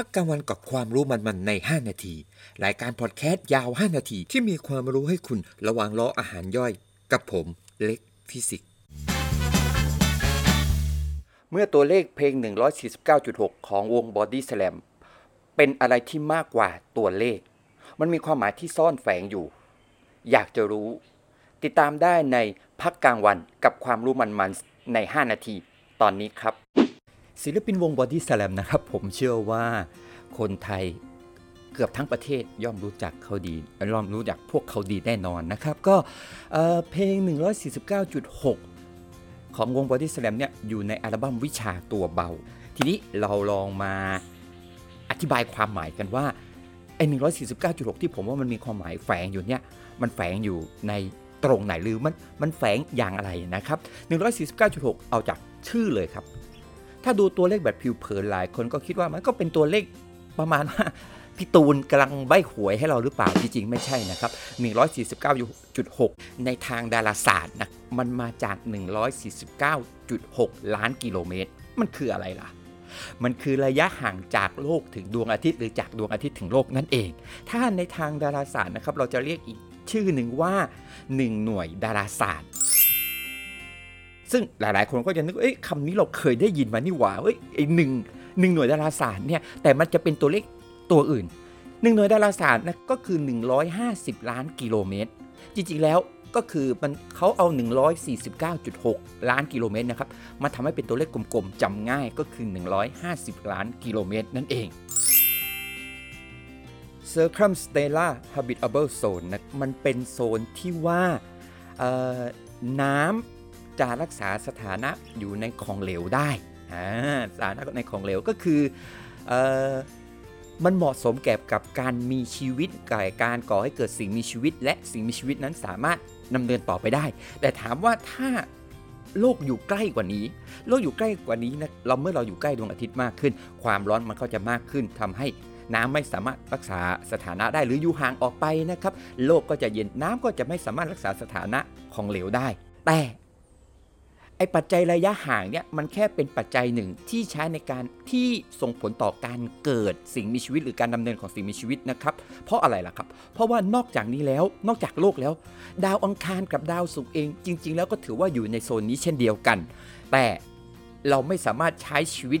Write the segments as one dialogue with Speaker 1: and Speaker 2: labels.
Speaker 1: พักกลางวันกับความรู้มันๆใน 5 นาที รายการพอดแคสต์ยาว 5 นาทีที่มีความรู้ให้คุณระหว่างรออาหารย่อย กับผมเล็กฟิสิกส์เมื่อตัวเลขเพลง 149.6 ของวง Body Slam เป็นอะไรที่มากกว่าตัวเลข มันมีความหมายที่ซ่อนแฝงอยู่ อยากจะรู้ ติดตามได้ในพักกลางวันกับความรู้มันๆใน 5 นาที ตอนนี้ครับ ศิลปินวง Body Slam นะครับ ผมเชื่อว่าคนไทยเกือบทั้งประเทศย่อมรู้จักเขาดีย่อมรู้จักพวกเขาดีแน่นอนนะครับ ก็เเพลง 149.6 ของวง Body Slam เนี่ยอยู่ในอัลบั้มวิชาตัวเบา ทีนี้เราลองมาอธิบายความหมายกันว่าไอ้149.6 ที่ผมว่ามันมีความหมายแฝงอยู่เนี่ยมันแฝงอยู่ในตรงไหนหรือมันมันแฝงอย่างอะไรนะครับ 149.6 เอาจากชื่อเลยครับ ถ้าดูตัวเลขแบบผิวเผินหลายคนก็คิดว่ามันก็เป็นตัวเลขประมาณว่าพี่ตูนกำลังใบหวยให้เราหรือเปล่า จริงๆ ไม่ใช่นะครับ 149.6 ในทางดาราศาสตร์นะมันมาจาก 149.6 ล้านกิโลเมตร มันคืออะไรล่ะ มันคือระยะห่างจากโลกถึงดวงอาทิตย์หรือจากดวงอาทิตย์ถึงโลกนั่นเอง ถ้าในทางดาราศาสตร์นะครับเราจะเรียกอีกชื่อหนึ่งว่า 1 หน่วยดาราศาสตร์ ซึ่งหลายๆ คนก็จะนึกเอ้ยคำนี้เราเคยได้ยินมานี่หว่าเอ้ยไอหนึ่งหนึ่งหน่วยดาราศาสตร์เนี่ยแต่มันจะเป็นตัวเลขตัวอื่นหนึ่งหน่วยดาราศาสตร์นะก็คือ 150 ล้านกิโลเมตร จริง ๆ แล้วก็คือมันเขาเอา 149.6 ล้านกิโลเมตรนะครับมาทำให้เป็นตัวเลขกลมๆจำง่ายก็คือ 150 ล้านกิโลเมตรนั่นเอง Circumstellar Habitable Zone นะมันเป็นโซนที่ว่าน้ำ จะรักษาสถานะอยู่ในของเหลวได้สถานะในของเหลวก็คืออมันเหมาะสมแก่กับการมีชีวิตก่การก่อให้เกิดสิ่งมีชีวิต และสิ่งมีชีวิตนั้นสามารถดำเนินต่อไปได้ แต่ถามว่าถ้าโลกอยู่ใกล้กว่านี้ โลกอยู่ใกล้กว่านี้นะเราเมื่อเราอยู่ใกล้ดวงอาทิตย์มากขึ้น ความร้อนมันก็จะมากขึ้นทำให้น้ำไม่สามารถรักษาสถานะได้หรืออยู่ห่างออกไปนะครับ โลกก็จะเย็นน้ำก็จะไม่สามารถรักษาสถานะของเหลวได้ แต่ ไอ้ปัจจัยระยะห่างเนี่ยมันแค่เป็นปัจจัยหนึ่งที่ใช้ในการที่ส่งผลต่อการเกิดสิ่งมีชีวิต หรือการดำเนินของสิ่งมีชีวิตนะครับ เพราะอะไรล่ะครับ เพราะว่านอกจากนี้แล้วนอกจากโลกแล้ว ดาวอังคารกับดาวศุกร์เอง จริง ๆ แล้วก็ถือว่าอยู่ในโซนนี้เช่นเดียวกัน แต่เราไม่สามารถใช้ชีวิต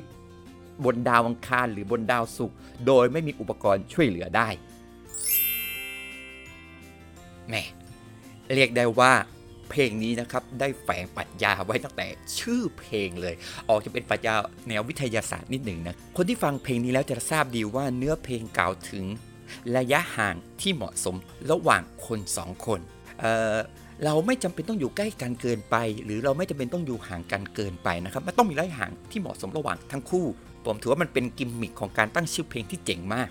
Speaker 1: บนดาวอังคารหรือบนดาวศุกร์โดยไม่มีอุปกรณ์ช่วยเหลือได้แหม่เรียกได้ว่า เพลงนี้นะครับได้แฝงปรัชญาไว้ตั้งแต่ชื่อเพลงเลย ออกจะเป็นปรัชญาแนววิทยาศาสตร์นิดหนึ่งนะ คนที่ฟังเพลงนี้แล้วจะทราบดีว่าเนื้อเพลงกล่าวถึง ระยะห่างที่เหมาะสมระหว่างคนสองคนเเราไม่จำเป็นต้องอยู่ใกล้กันเกินไป หรือเราไม่จำเป็นต้องอยู่ห่างกันเกินไปนะครับมันต้องมีระยะห่างที่เหมาะสมระหว่างทั้งคู่ ผมถือว่ามันเป็นกิมมิคของการตั้งชื่อเพลงที่เจ๋งมาก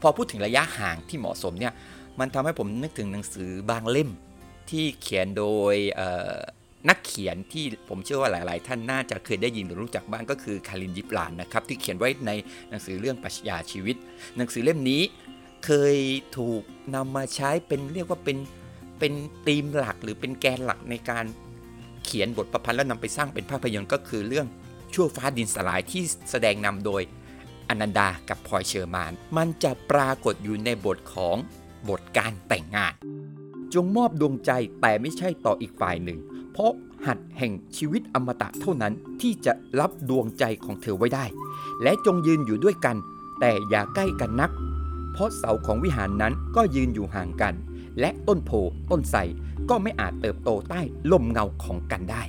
Speaker 1: พอพูดถึงระยะห่างที่เหมาะสมเนี่ยมันทำให้ผมนึกถึงหนังสือบางเล่ม ที่เขียนโดยนักเขียนที่ผมเชื่อว่าหลาย ๆ ท่านน่าจะเคยได้ยินหรือรู้จักบ้างก็คือคารินยิปลานนะครับที่เขียนไว้ในหนังสือเรื่องปรัชญาชีวิต หนังสือเล่มนี้เคยถูกนำมาใช้เป็นเรียกว่าเป็นเป็นธีมหลักหรือเป็นแกนหลักในการเขียนบทประพันธ์แล้วนำไปสร้างเป็นภาพยนตร์ก็คือเรื่องชั่วฟ้าดินสลายที่แสดงนำโดยอนันดากับพลอยเชอร์มาน มันจะปรากฏอยู่ในบทของบทการแต่งงาน จงมอบดวงใจแต่ไม่ใช่ต่ออีกฝ่ายหนึ่ง เพราะหัดแห่งชีวิตอมตะเท่านั้นที่จะรับดวงใจของเธอไว้ได้ และจงยืนอยู่ด้วยกัน แต่อย่าใกล้กันนัก เพราะเสาของวิหารนั้นก็ยืนอยู่ห่างกัน และต้นโพต้นไทรก็ไม่อาจเติบโตใต้ลมเงาของกันได้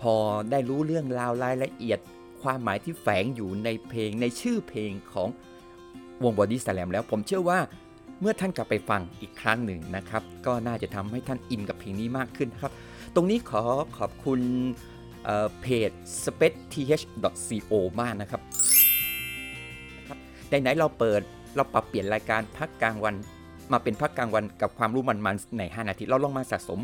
Speaker 1: พอได้รู้เรื่องราวรายละเอียด ความหมายที่แฝงอยู่ในเพลงในชื่อเพลงของวงบอดี้สแลมแล้วผมเชื่อว่า เมื่อท่านกลับไปฟังอีกครั้งหนึ่งนะครับ ก็น่าจะทำให้ท่านอินกับเพลงนี้มากขึ้นนะครับ ตรงนี้ขอขอบคุณเพจ spaceth.co มากนะครับในไหนเราเปิดเราปรับเปลี่ยนรายการพักกลางวัน มาเป็นพักกลางวันกับความรู้มันๆใน 5 นาที เราลองมาสะสม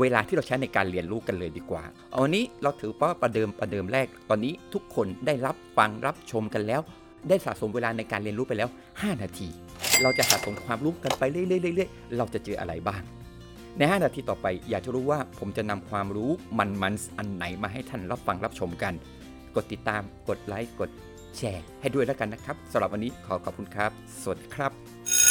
Speaker 1: เวลาที่เราใช้ในการเรียนรู้กันเลยดีกว่าเอาวันนี้เราถือว่าประเดิมประเดิมแรก ตอนนี้ทุกคนได้รับฟังรับชมกันแล้ว ได้สะสมเวลาในการเรียนรู้ไปแล้ว 5 นาที เราจะสะสมความรู้กันไปเรื่อยๆๆเราจะเจออะไรบ้าง ใน 5 นาทีต่อไปอยากจะรู้ว่าผมจะนำความรู้มันๆอันไหนมาให้ท่านรับฟังรับชมกัน กดติดตามกดไลค์กดแชร์ให้ด้วยแล้วกันนะครับสำหรับวันนี้ขอขอบคุณครับ สวัสดีครับ